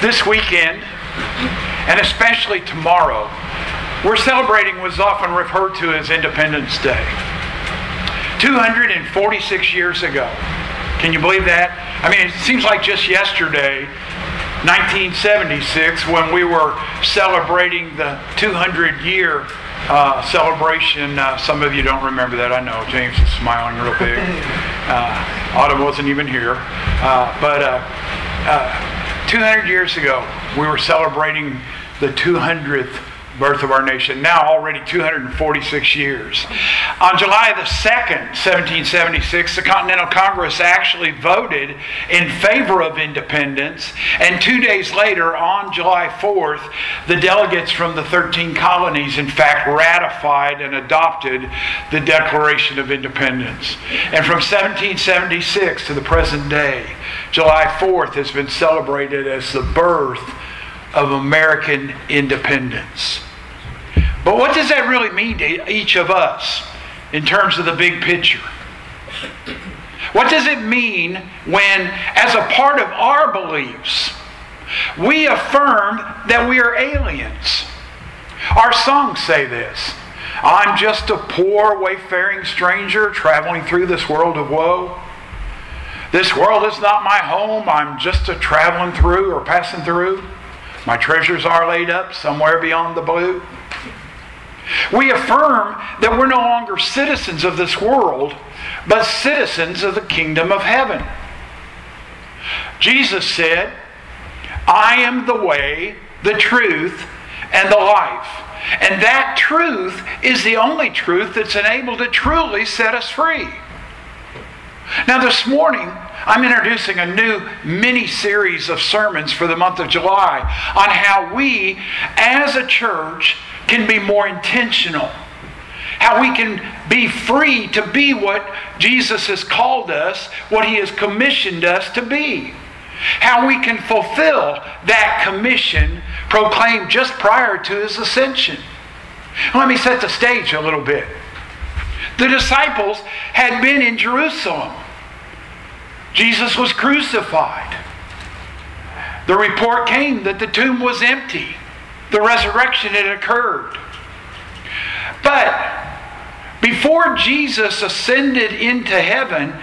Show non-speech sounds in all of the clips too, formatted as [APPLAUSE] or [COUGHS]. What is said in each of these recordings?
this weekend, and especially tomorrow, we're celebrating what's often referred to as Independence Day. 246 years ago. Can you believe that? I mean, it seems like just yesterday, 1976, when we were celebrating the 200 year uh, celebration. Uh, some of you don't remember that. I know. James is smiling real big. [LAUGHS] Uh, Autumn wasn't even here. Uh, but uh, uh, 200 years ago, we were celebrating the 200th birth of our nation, now already 246 years. On July the 2nd, 1776, the Continental Congress actually voted in favor of independence, and two days later, on July 4th, the delegates from the 13 colonies, in fact, ratified and adopted the Declaration of Independence. And from 1776 to the present day, July 4th has been celebrated as the birth of American independence. But what does that really mean to each of us in terms of the big picture? What does it mean when, as a part of our beliefs, we affirm that we are aliens? Our songs say this I'm just a poor, wayfaring stranger traveling through this world of woe. This world is not my home. I'm just a traveling through or passing through. My treasures are laid up somewhere beyond the blue. We affirm that we're no longer citizens of this world, but citizens of the kingdom of heaven. Jesus said, I am the way, the truth, and the life. And that truth is the only truth that's enabled to truly set us free. Now, this morning, I'm introducing a new mini series of sermons for the month of July on how we, as a church, can be more intentional. How we can be free to be what Jesus has called us, what He has commissioned us to be. How we can fulfill that commission proclaimed just prior to His ascension. Let me set the stage a little bit. The disciples had been in Jerusalem. Jesus was crucified. The report came that the tomb was empty the resurrection had occurred. But before Jesus ascended into heaven,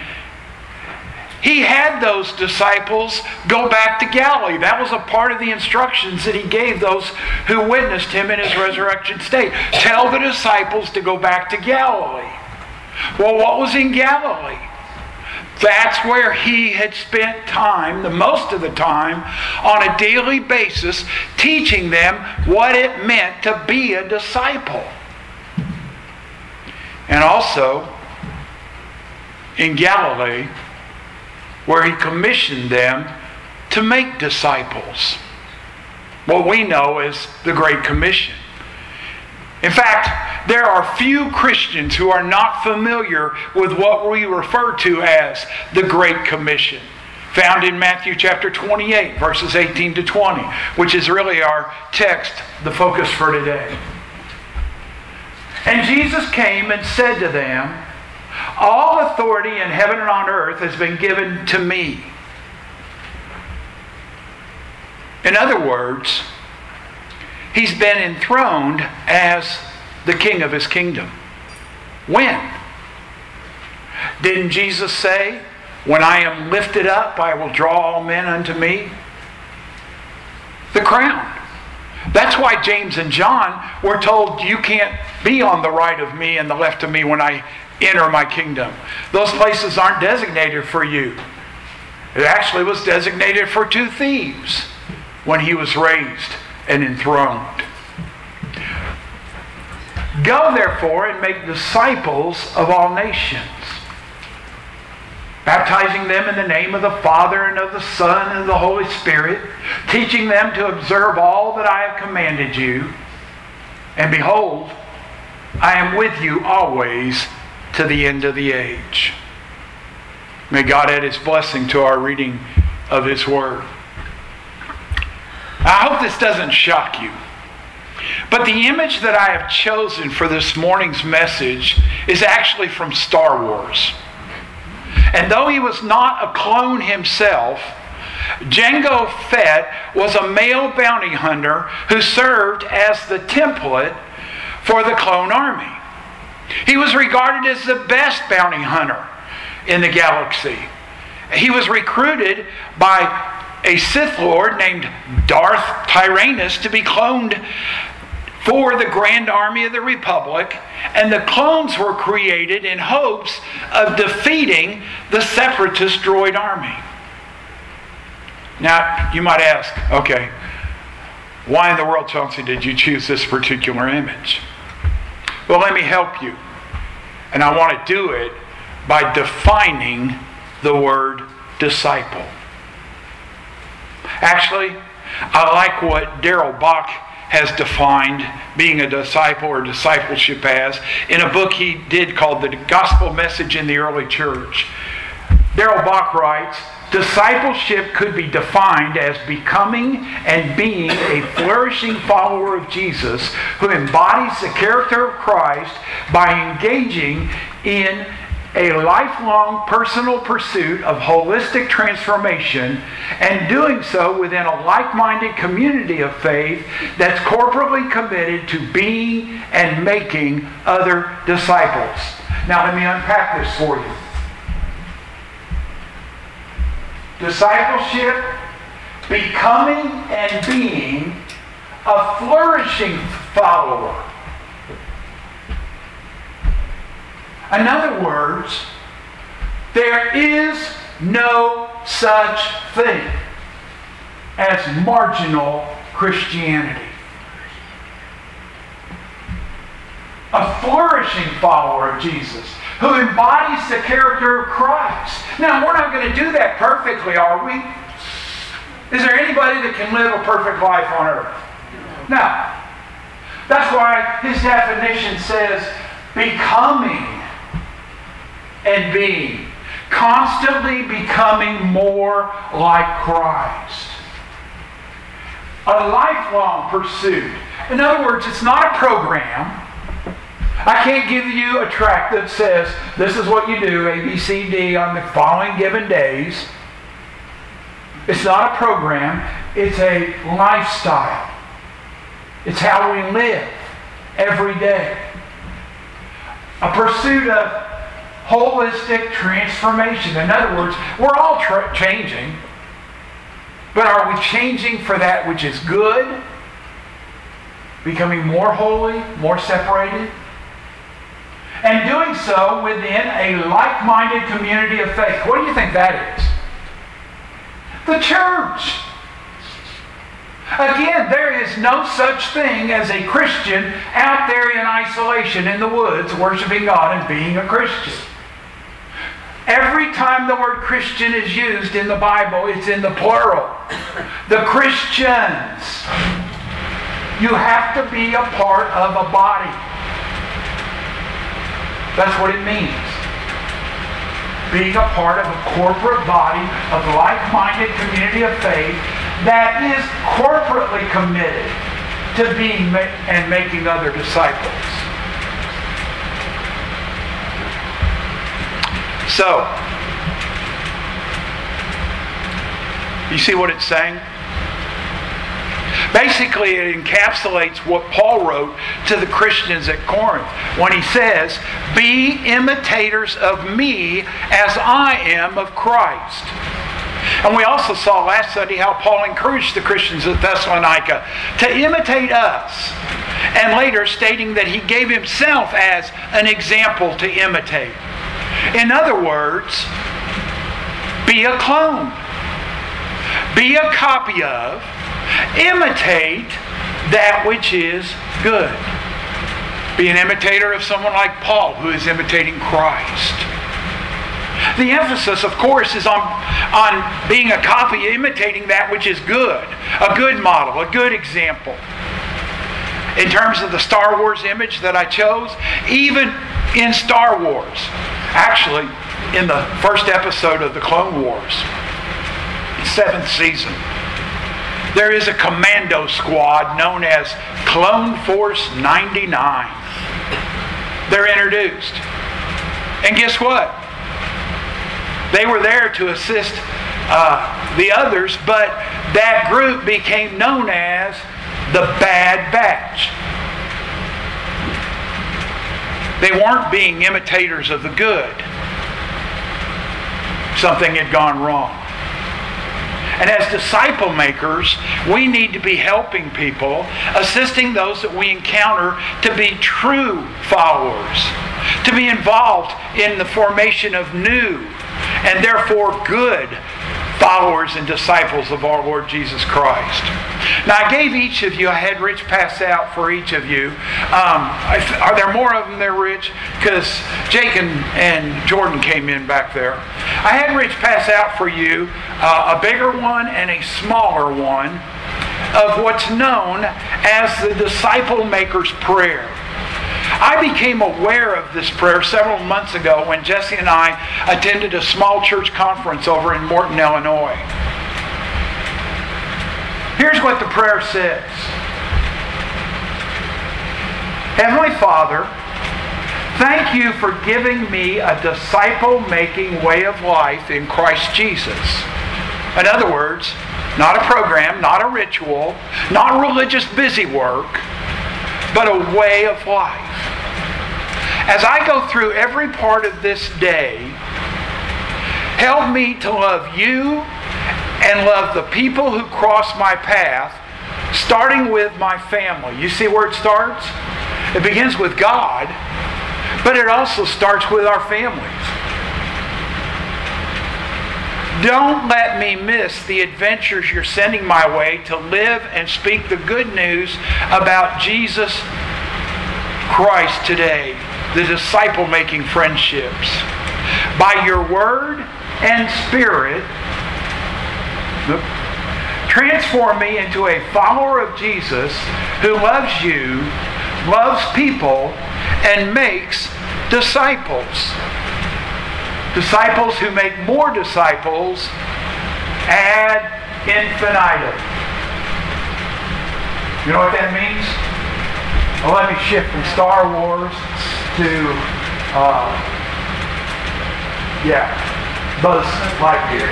he had those disciples go back to Galilee. That was a part of the instructions that he gave those who witnessed him in his resurrection state. Tell the disciples to go back to Galilee. Well, what was in Galilee? That's where he had spent time, the most of the time, on a daily basis, teaching them what it meant to be a disciple. And also in Galilee, where he commissioned them to make disciples. What we know as the Great Commission. In fact, there are few Christians who are not familiar with what we refer to as the Great Commission, found in Matthew chapter 28, verses 18 to 20, which is really our text, the focus for today. And Jesus came and said to them, All authority in heaven and on earth has been given to me. In other words, He's been enthroned as the king of his kingdom. When? Didn't Jesus say, When I am lifted up, I will draw all men unto me? The crown. That's why James and John were told, You can't be on the right of me and the left of me when I enter my kingdom. Those places aren't designated for you. It actually was designated for two thieves when he was raised and enthroned. Go therefore and make disciples of all nations, baptizing them in the name of the Father and of the Son and of the Holy Spirit, teaching them to observe all that I have commanded you. And behold, I am with you always to the end of the age. May God add his blessing to our reading of his word. I hope this doesn't shock you. But the image that I have chosen for this morning's message is actually from Star Wars. And though he was not a clone himself, Jango Fett was a male bounty hunter who served as the template for the clone army. He was regarded as the best bounty hunter in the galaxy. He was recruited by a Sith Lord named Darth Tyrannus to be cloned for the Grand Army of the Republic, and the clones were created in hopes of defeating the Separatist droid army. Now, you might ask, okay, why in the world, Chauncey, did you choose this particular image? Well, let me help you. And I want to do it by defining the word disciple. Actually, I like what Daryl Bach has defined being a disciple or discipleship as in a book he did called The Gospel Message in the Early Church. Daryl Bach writes, Discipleship could be defined as becoming and being a flourishing follower of Jesus who embodies the character of Christ by engaging in a lifelong personal pursuit of holistic transformation and doing so within a like minded community of faith that's corporately committed to being and making other disciples. Now, let me unpack this for you. Discipleship, becoming and being a flourishing follower In other words, there is no such thing as marginal Christianity. A flourishing follower of Jesus who embodies the character of Christ. Now, we're not going to do that perfectly, are we? Is there anybody that can live a perfect life on earth? No. That's why his definition says becoming and being, constantly becoming more like Christ. A lifelong pursuit. In other words, it's not a program. I can't give you a track that says this is what you do, A, B, C, D, on the following given days. It's not a program, it's a lifestyle. It's how we live every day. A pursuit of holistic transformation. In other words, we're all tra- changing, but are we changing for that which is good? Becoming more holy, more separated? And doing so within a like minded community of faith. What do you think that is? The church. Again, there is no such thing as a Christian out there in isolation in the woods worshiping God and being a Christian. Every time the word Christian is used in the Bible, it's in the plural. The Christians. You have to be a part of a body. That's what it means. Being a part of a corporate body of like-minded community of faith that is corporately committed to being and making other disciples. So, you see what it's saying? Basically, it encapsulates what Paul wrote to the Christians at Corinth when he says, Be imitators of me as I am of Christ. And we also saw last Sunday how Paul encouraged the Christians at Thessalonica to imitate us. And later stating that he gave himself as an example to imitate. In other words, be a clone, be a copy of, imitate that which is good. Be an imitator of someone like Paul, who is imitating Christ. The emphasis, of course, is on, on being a copy, imitating that which is good, a good model, a good example. In terms of the Star Wars image that I chose, even in Star Wars, actually, in the first episode of the Clone Wars, seventh season, there is a commando squad known as Clone Force 99. They're introduced. And guess what? They were there to assist uh, the others, but that group became known as the Bad Batch. They weren't being imitators of the good. Something had gone wrong. And as disciple makers, we need to be helping people, assisting those that we encounter to be true followers, to be involved in the formation of new and therefore good followers and disciples of our Lord Jesus Christ. Now, I gave each of you, I had Rich pass out for each of you. Um, are there more of them there, Rich? Because Jake and, and Jordan came in back there. I had Rich pass out for you uh, a bigger one and a smaller one of what's known as the Disciple Maker's Prayer. I became aware of this prayer several months ago when Jesse and I attended a small church conference over in Morton, Illinois. Here's what the prayer says Heavenly Father, thank you for giving me a disciple making way of life in Christ Jesus. In other words, not a program, not a ritual, not religious busy work, but a way of life. As I go through every part of this day, help me to love you and love the people who cross my path, starting with my family. You see where it starts? It begins with God, but it also starts with our families. Don't let me miss the adventures you're sending my way to live and speak the good news about Jesus Christ today the disciple making friendships. By your word and spirit, transform me into a follower of Jesus who loves you, loves people, and makes disciples. Disciples who make more disciples ad infinitum. You know what that means? Well, let me shift from Star Wars to, uh, yeah, Buzz Lightyear.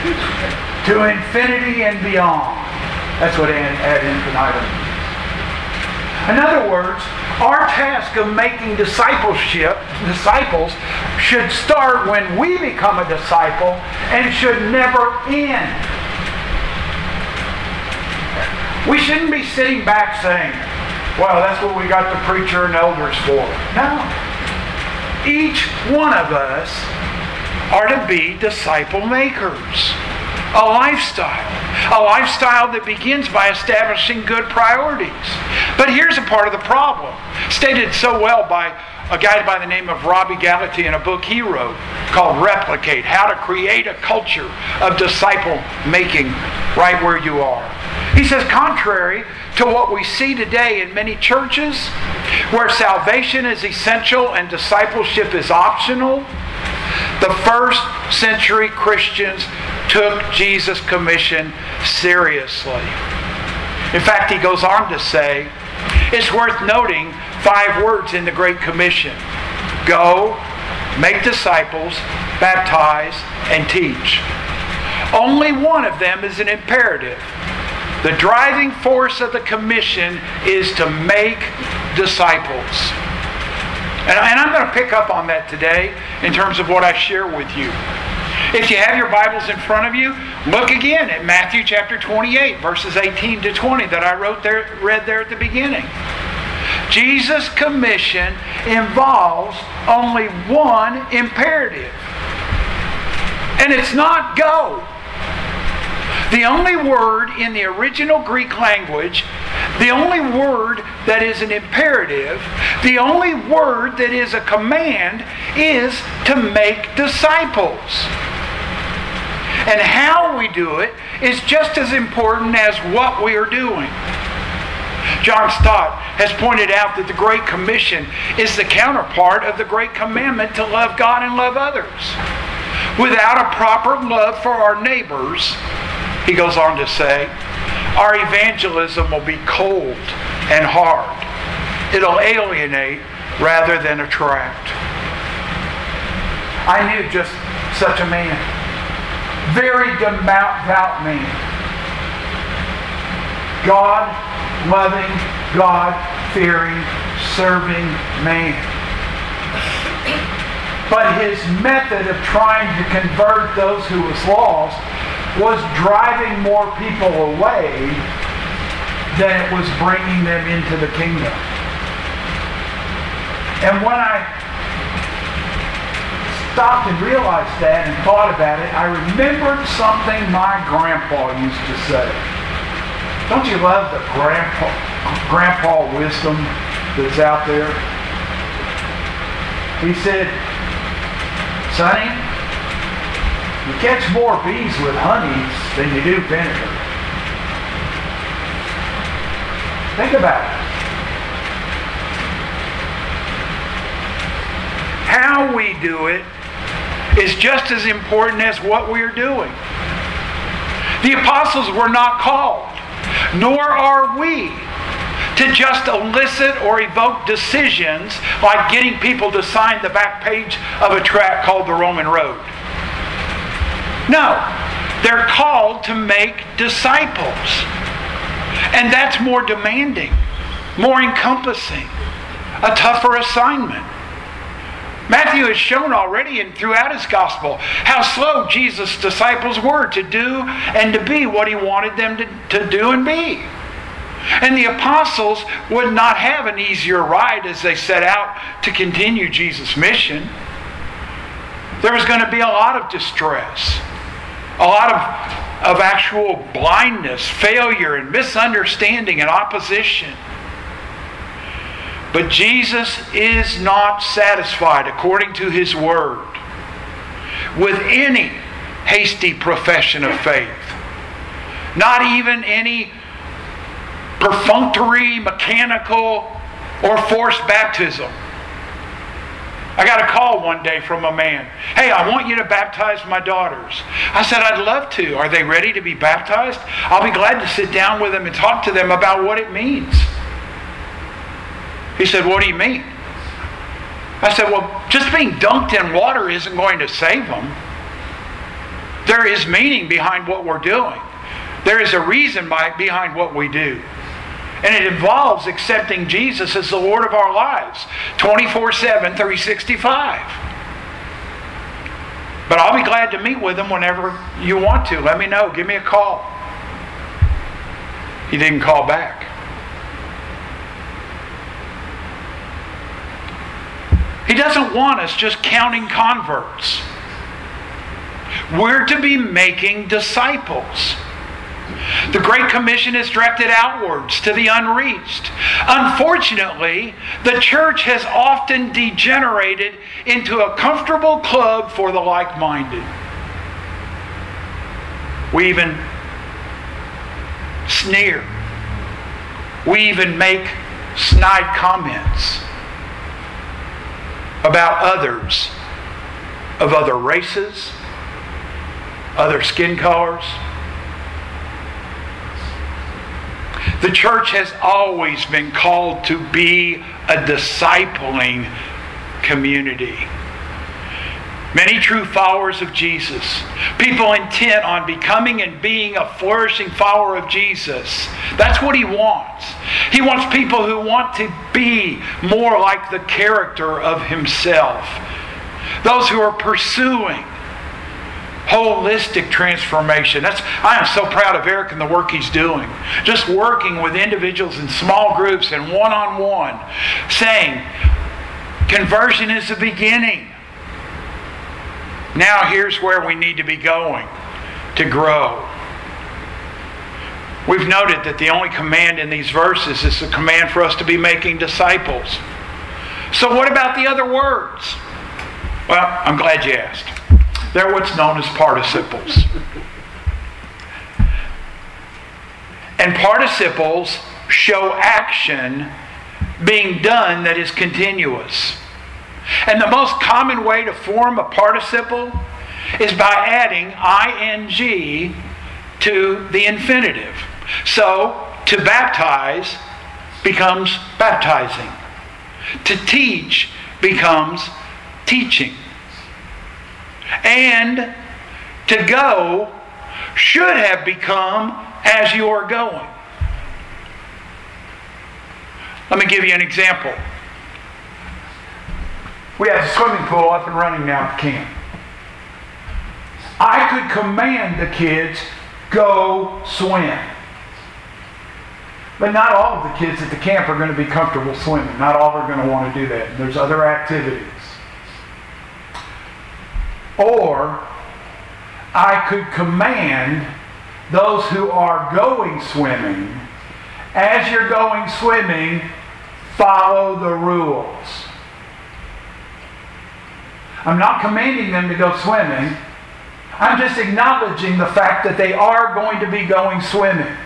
[LAUGHS] to infinity and beyond. That's what ad infinitum means. In other words, our task of making discipleship, disciples, should start when we become a disciple and should never end. We shouldn't be sitting back saying, well, that's what we got the preacher and elders for. No. Each one of us are to be disciple makers. A lifestyle. A lifestyle that begins by establishing good priorities. But here's a part of the problem, stated so well by a guy by the name of Robby Gallaty in a book he wrote called Replicate How to Create a Culture of Disciple Making Right Where You Are. He says, contrary to what we see today in many churches, where salvation is essential and discipleship is optional, the first century Christians took Jesus' commission seriously. In fact, he goes on to say, it's worth noting five words in the Great Commission go, make disciples, baptize, and teach. Only one of them is an imperative. The driving force of the commission is to make disciples. And, and I'm going to pick up on that today in terms of what I share with you. If you have your Bibles in front of you, look again at Matthew chapter 28, verses 18 to 20 that I wrote there, read there at the beginning. Jesus' commission involves only one imperative. And it's not go. The only word in the original Greek language, the only word that is an imperative, the only word that is a command is to make disciples. And how we do it is just as important as what we are doing. John Stott has pointed out that the Great Commission is the counterpart of the Great Commandment to love God and love others. Without a proper love for our neighbors, he goes on to say, our evangelism will be cold and hard. It'll alienate rather than attract. I knew just such a man. very devout man. God loving, God fearing, serving man. But his method of trying to convert those who was lost was driving more people away than it was bringing them into the kingdom. And when I stopped and realized that and thought about it, I remembered something my grandpa used to say. Don't you love the grandpa, grandpa wisdom that's out there? He said, Sonny, you catch more bees with honey than you do vinegar. Think about it. How we do it is just as important as what we are doing. The apostles were not called, nor are we to just elicit or evoke decisions like getting people to sign the back page of a tract called the Roman Road. No, they're called to make disciples. And that's more demanding, more encompassing, a tougher assignment. Matthew has shown already and throughout his gospel how slow Jesus' disciples were to do and to be what he wanted them to, to do and be. And the apostles would not have an easier ride as they set out to continue Jesus' mission. There was going to be a lot of distress, a lot of, of actual blindness, failure, and misunderstanding and opposition. But Jesus is not satisfied, according to his word, with any hasty profession of faith. Not even any perfunctory, mechanical, or forced baptism. I got a call one day from a man. Hey, I want you to baptize my daughters. I said, I'd love to. Are they ready to be baptized? I'll be glad to sit down with them and talk to them about what it means. He said, What do you mean? I said, Well, just being dunked in water isn't going to save them. There is meaning behind what we're doing, there is a reason behind what we do. And it involves accepting Jesus as the Lord of our lives 24 7, 365. But I'll be glad to meet with him whenever you want to. Let me know. Give me a call. He didn't call back. He doesn't want us just counting converts. We're to be making disciples. The Great Commission is directed outwards to the unreached. Unfortunately, the church has often degenerated into a comfortable club for the like minded. We even sneer. We even make snide comments about others of other races, other skin colors. The church has always been called to be a discipling community. Many true followers of Jesus, people intent on becoming and being a flourishing follower of Jesus. That's what he wants. He wants people who want to be more like the character of himself. Those who are pursuing holistic transformation. That's I am so proud of Eric and the work he's doing. Just working with individuals in small groups and one-on-one, saying conversion is the beginning. Now, here's where we need to be going to grow. We've noted that the only command in these verses is the command for us to be making disciples. So, what about the other words? Well, I'm glad you asked. They're what's known as participles. And participles show action being done that is continuous. And the most common way to form a participle is by adding ing to the infinitive. So, to baptize becomes baptizing. To teach becomes teaching. And to go should have become as you are going. Let me give you an example. We have a swimming pool up and running now at camp. I could command the kids, go swim. But not all of the kids at the camp are going to be comfortable swimming. Not all are going to want to do that. There's other activities. Or I could command those who are going swimming, as you're going swimming, follow the rules. I'm not commanding them to go swimming. I'm just acknowledging the fact that they are going to be going swimming.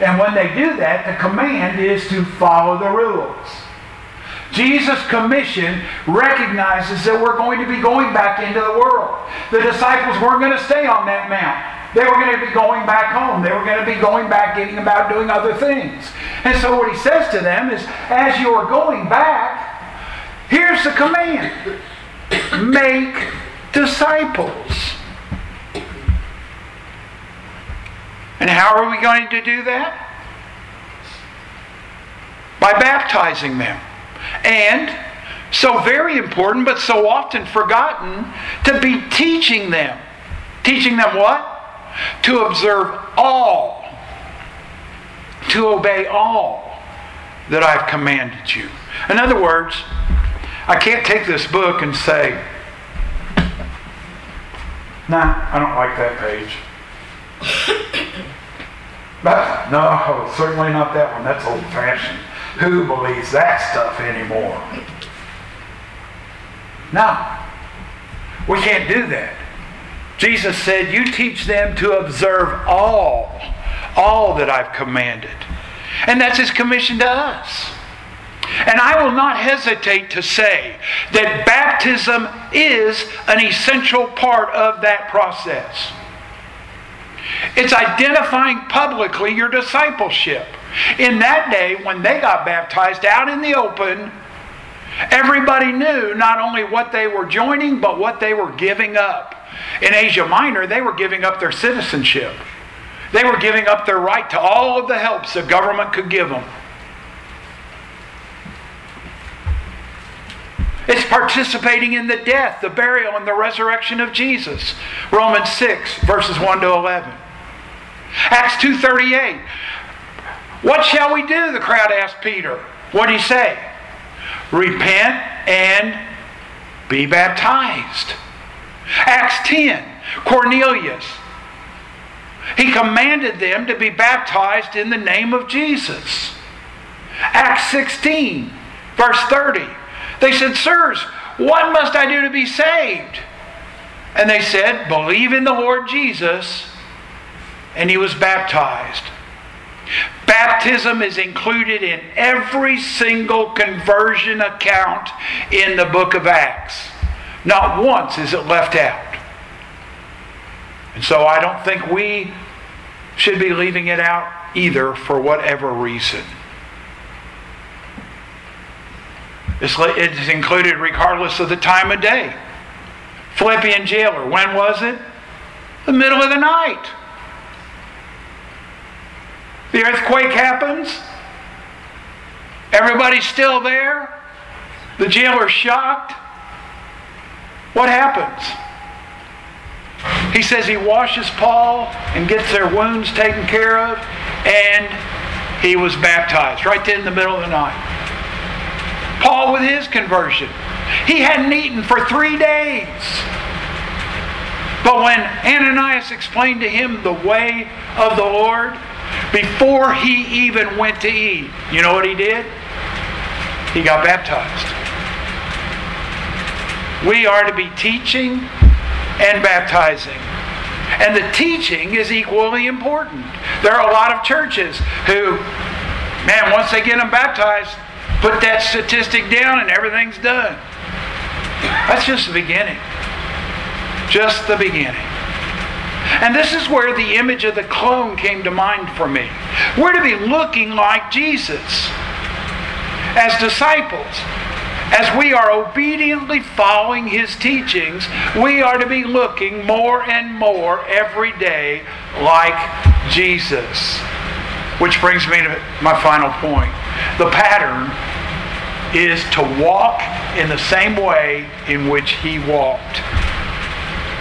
And when they do that, the command is to follow the rules. Jesus' commission recognizes that we're going to be going back into the world. The disciples weren't going to stay on that mount. They were going to be going back home. They were going to be going back, getting about doing other things. And so what he says to them is, as you are going back, here's the command. Make disciples. And how are we going to do that? By baptizing them. And, so very important, but so often forgotten, to be teaching them. Teaching them what? To observe all, to obey all that I've commanded you. In other words, I can't take this book and say, nah, I don't like that page. [COUGHS] No, certainly not that one. That's old fashioned. Who believes that stuff anymore? No. We can't do that. Jesus said, You teach them to observe all, all that I've commanded. And that's His commission to us. And I will not hesitate to say that baptism is an essential part of that process. It's identifying publicly your discipleship. In that day, when they got baptized out in the open, everybody knew not only what they were joining, but what they were giving up. In Asia Minor, they were giving up their citizenship. They were giving up their right to all of the helps the government could give them. It's participating in the death, the burial, and the resurrection of Jesus. Romans 6, verses 1 to 11. Acts 2.38. What shall we do? The crowd asked Peter. What did he say? Repent and be baptized. Acts 10. Cornelius. He commanded them to be baptized in the name of Jesus. Acts 16, verse 30. They said, Sirs, what must I do to be saved? And they said, Believe in the Lord Jesus. And he was baptized. Baptism is included in every single conversion account in the book of Acts. Not once is it left out. And so I don't think we should be leaving it out either for whatever reason. It's included regardless of the time of day. Philippian jailer, when was it? The middle of the night. The earthquake happens. Everybody's still there. The jailer's shocked. What happens? He says he washes Paul and gets their wounds taken care of, and he was baptized right then in the middle of the night. Paul with his conversion. He hadn't eaten for three days. But when Ananias explained to him the way of the Lord, before he even went to eat, you know what he did? He got baptized. We are to be teaching and baptizing. And the teaching is equally important. There are a lot of churches who, man, once they get them baptized, Put that statistic down and everything's done. That's just the beginning. Just the beginning. And this is where the image of the clone came to mind for me. We're to be looking like Jesus as disciples. as we are obediently following his teachings, we are to be looking more and more every day like Jesus. Which brings me to my final point. The pattern is to walk in the same way in which he walked.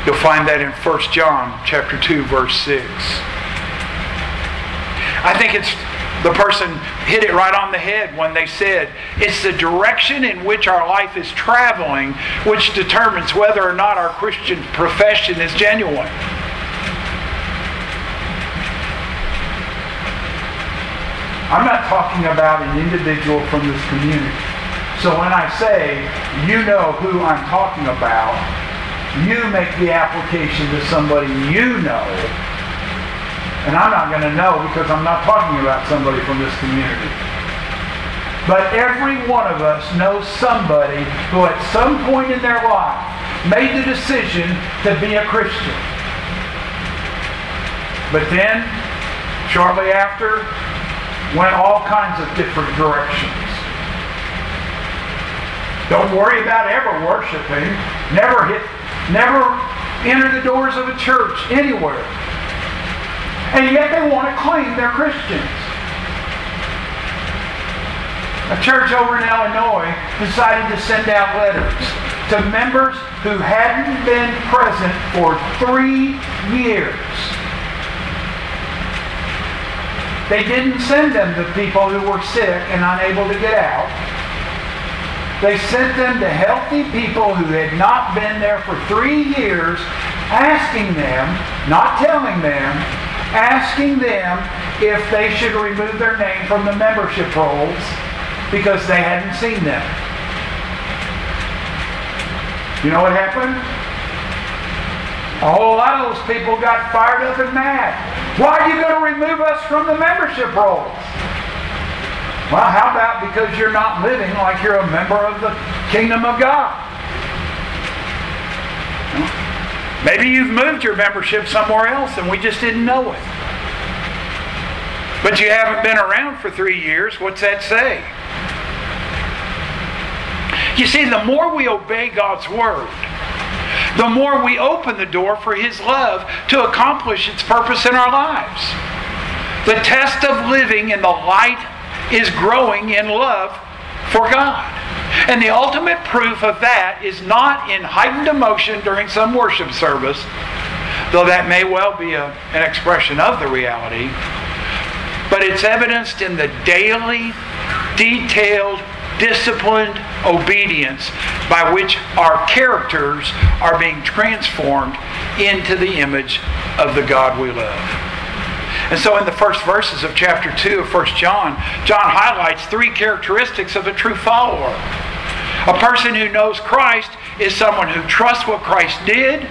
You'll find that in 1 John chapter 2 verse 6. I think it's the person hit it right on the head when they said it's the direction in which our life is traveling which determines whether or not our Christian profession is genuine. I'm not talking about an individual from this community. So when I say you know who I'm talking about, you make the application to somebody you know and I'm not going to know because I'm not talking about somebody from this community. But every one of us knows somebody who at some point in their life made the decision to be a Christian. But then, shortly after, went all kinds of different directions. Don't worry about ever worshiping. Never hit, never enter the doors of a church anywhere and yet they want to claim they're Christians. A church over in Illinois decided to send out letters to members who hadn't been present for three years. They didn't send them to people who were sick and unable to get out. They sent them to healthy people who had not been there for three years, asking them, not telling them, asking them if they should remove their name from the membership rolls because they hadn't seen them. You know what happened? A whole lot of those people got fired up and mad. Why are you going to remove us from the membership rolls? Well, how about because you're not living like you're a member of the kingdom of God? Maybe you've moved your membership somewhere else and we just didn't know it. But you haven't been around for three years. What's that say? You see, the more we obey God's word, the more we open the door for His love to accomplish its purpose in our lives. The test of living in the light is growing in love for God. And the ultimate proof of that is not in heightened emotion during some worship service, though that may well be a, an expression of the reality, but it's evidenced in the daily, detailed, disciplined obedience by which our characters are being transformed into the image of the God we love. And so in the first verses of chapter 2 of 1 John, John highlights three characteristics of a true follower. A person who knows Christ is someone who trusts what Christ did,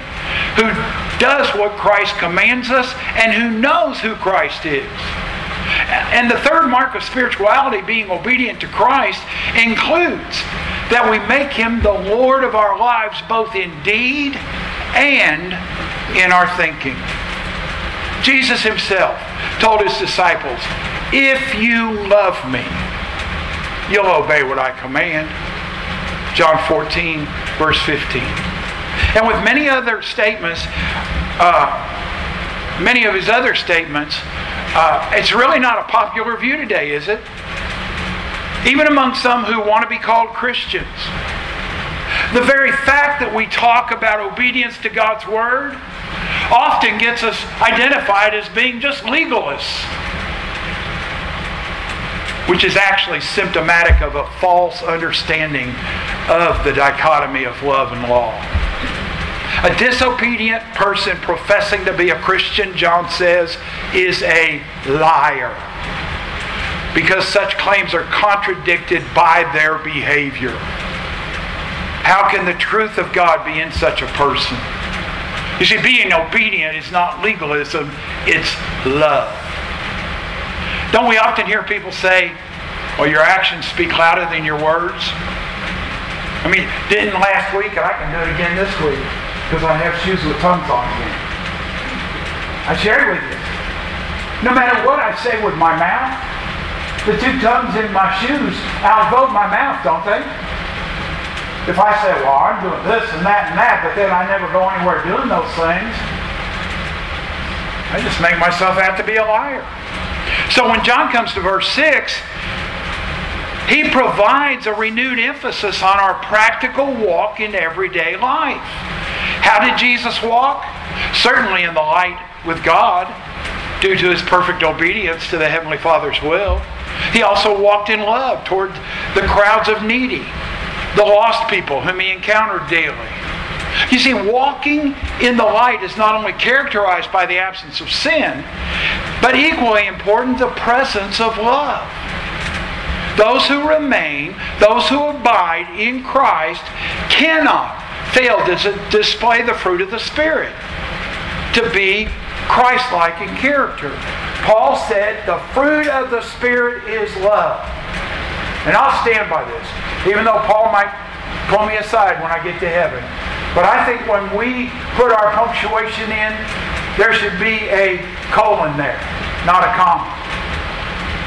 who does what Christ commands us, and who knows who Christ is. And the third mark of spirituality, being obedient to Christ, includes that we make him the Lord of our lives, both in deed and in our thinking. Jesus himself told his disciples, If you love me, you'll obey what I command. John 14, verse 15. And with many other statements, uh, many of his other statements, uh, it's really not a popular view today, is it? Even among some who want to be called Christians. The very fact that we talk about obedience to God's Word often gets us identified as being just legalists, which is actually symptomatic of a false understanding of the dichotomy of love and law. A disobedient person professing to be a Christian, John says, is a liar. Because such claims are contradicted by their behavior. How can the truth of God be in such a person? You see, being obedient is not legalism, it's love. Don't we often hear people say, well, your actions speak louder than your words? I mean, didn't last week, and I can do it again this week because I have shoes with tongues on again. I shared with you. No matter what I say with my mouth, the two tongues in my shoes outvote my mouth, don't they? If I say, well, I'm doing this and that and that, but then I never go anywhere doing those things, I just make myself out to be a liar. So when John comes to verse 6, he provides a renewed emphasis on our practical walk in everyday life. How did Jesus walk? Certainly in the light with God, due to his perfect obedience to the Heavenly Father's will. He also walked in love toward the crowds of needy, the lost people whom he encountered daily. You see, walking in the light is not only characterized by the absence of sin, but equally important, the presence of love. Those who remain, those who abide in Christ, cannot fail to display the fruit of the Spirit, to be Christ like in character. Paul said, The fruit of the Spirit is love. And I'll stand by this, even though Paul might pull me aside when I get to heaven. But I think when we put our punctuation in, there should be a colon there, not a comma.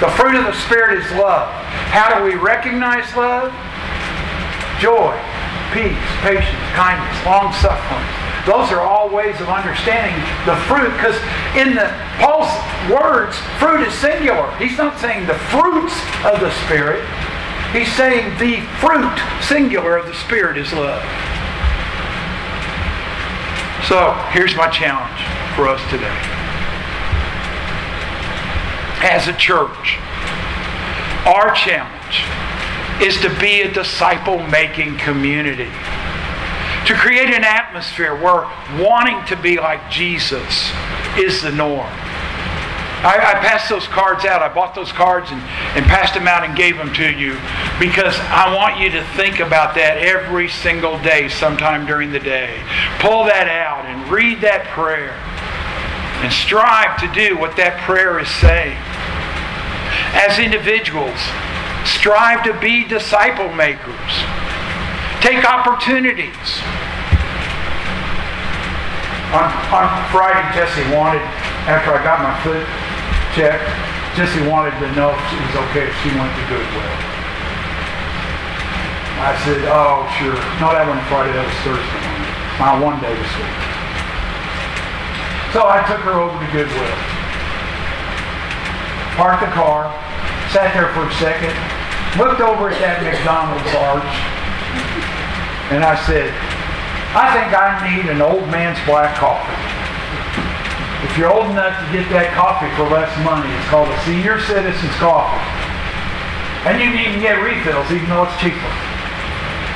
The fruit of the Spirit is love. How do we recognize love? Joy, peace, patience, kindness, long suffering. Those are all ways of understanding the fruit because in the Paul's words, fruit is singular. He's not saying the fruits of the Spirit. He's saying the fruit, singular, of the Spirit is love. So here's my challenge for us today. As a church, our challenge is to be a disciple making community. To create an atmosphere where wanting to be like Jesus is the norm. I, I, passed those cards out. I bought those cards and, and passed them out and gave them to you because I want you to think about that every single day, sometime during the day. Pull that out and read that prayer and strive to do what that prayer is saying. As individuals, strive to be disciple makers. Take opportunities. On, on Friday, Jesse wanted, after I got my foot checked, Jesse wanted to know if it was okay if she went to Goodwill. I said, oh, sure. No, that wasn't Friday, that was Thursday. My one day this week. So I took her over to Goodwill. Parked the car, sat there for a second, looked over at that McDonald's arch, and I said, I think I need an old man's black coffee. If you're old enough to get that coffee for less money, it's called a senior citizen's coffee. And you can even get refills even though it's cheaper.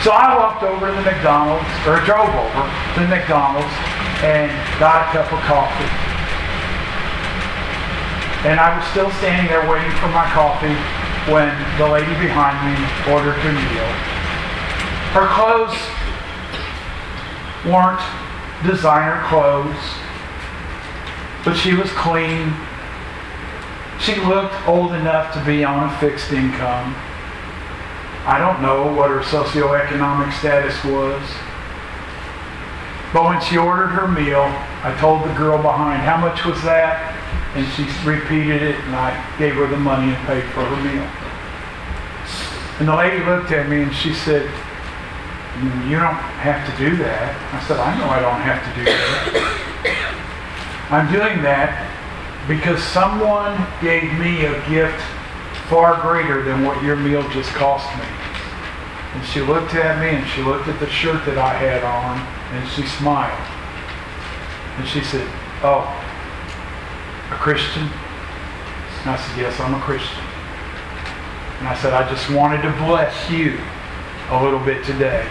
So I walked over to the McDonald's, or drove over to the McDonald's and got a cup of coffee. And I was still standing there waiting for my coffee when the lady behind me ordered her meal. Her clothes weren't designer clothes but she was clean. She looked old enough to be on a fixed income. I don't know what her socioeconomic status was. But when she ordered her meal, I told the girl behind, how much was that? And she repeated it, and I gave her the money and paid for her meal. And the lady looked at me and she said, you don't have to do that. I said, I know I don't have to do that. I'm doing that because someone gave me a gift far greater than what your meal just cost me. And she looked at me and she looked at the shirt that I had on and she smiled. And she said, Oh, a Christian? And I said, Yes, I'm a Christian. And I said, I just wanted to bless you a little bit today.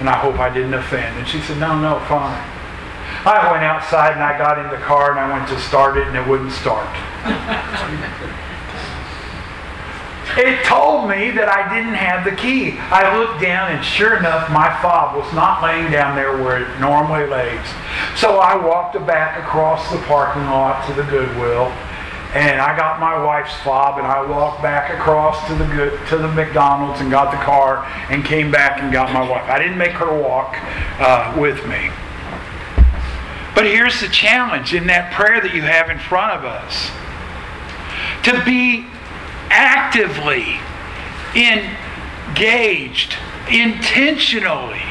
And I hope I didn't offend. And she said, No, no, fine. I went outside and I got in the car and I went to start it and it wouldn't start. [LAUGHS] it told me that I didn't have the key. I looked down and sure enough, my fob was not laying down there where it normally lays. So I walked back across the parking lot to the Goodwill and I got my wife's fob and I walked back across to the good to the McDonald's and got the car and came back and got my wife. I didn't make her walk uh, with me. But here's the challenge in that prayer that you have in front of us to be actively engaged intentionally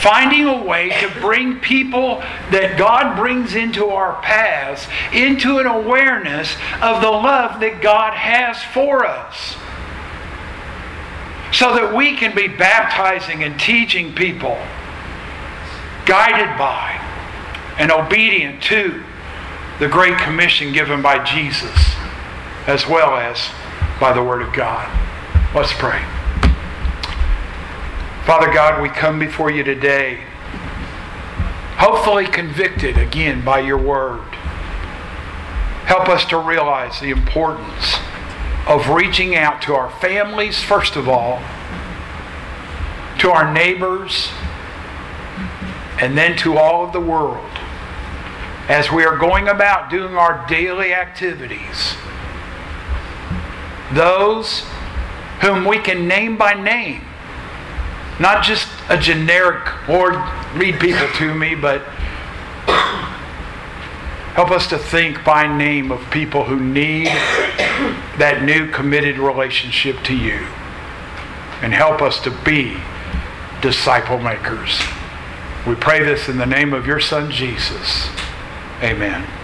finding a way to bring people that God brings into our paths into an awareness of the love that God has for us. So that we can be baptizing and teaching people, guided by and obedient to the Great Commission given by Jesus, as well as by the Word of God. Let's pray. Father God, we come before you today, hopefully convicted again by your Word. Help us to realize the importance of reaching out to our families, first of all, to our neighbors, and then to all of the world as we are going about doing our daily activities. Those whom we can name by name, not just a generic, Lord, lead people to me, but help us to think by name of people who need that new committed relationship to you. And help us to be disciple makers. We pray this in the name of your Son, Jesus. Amen.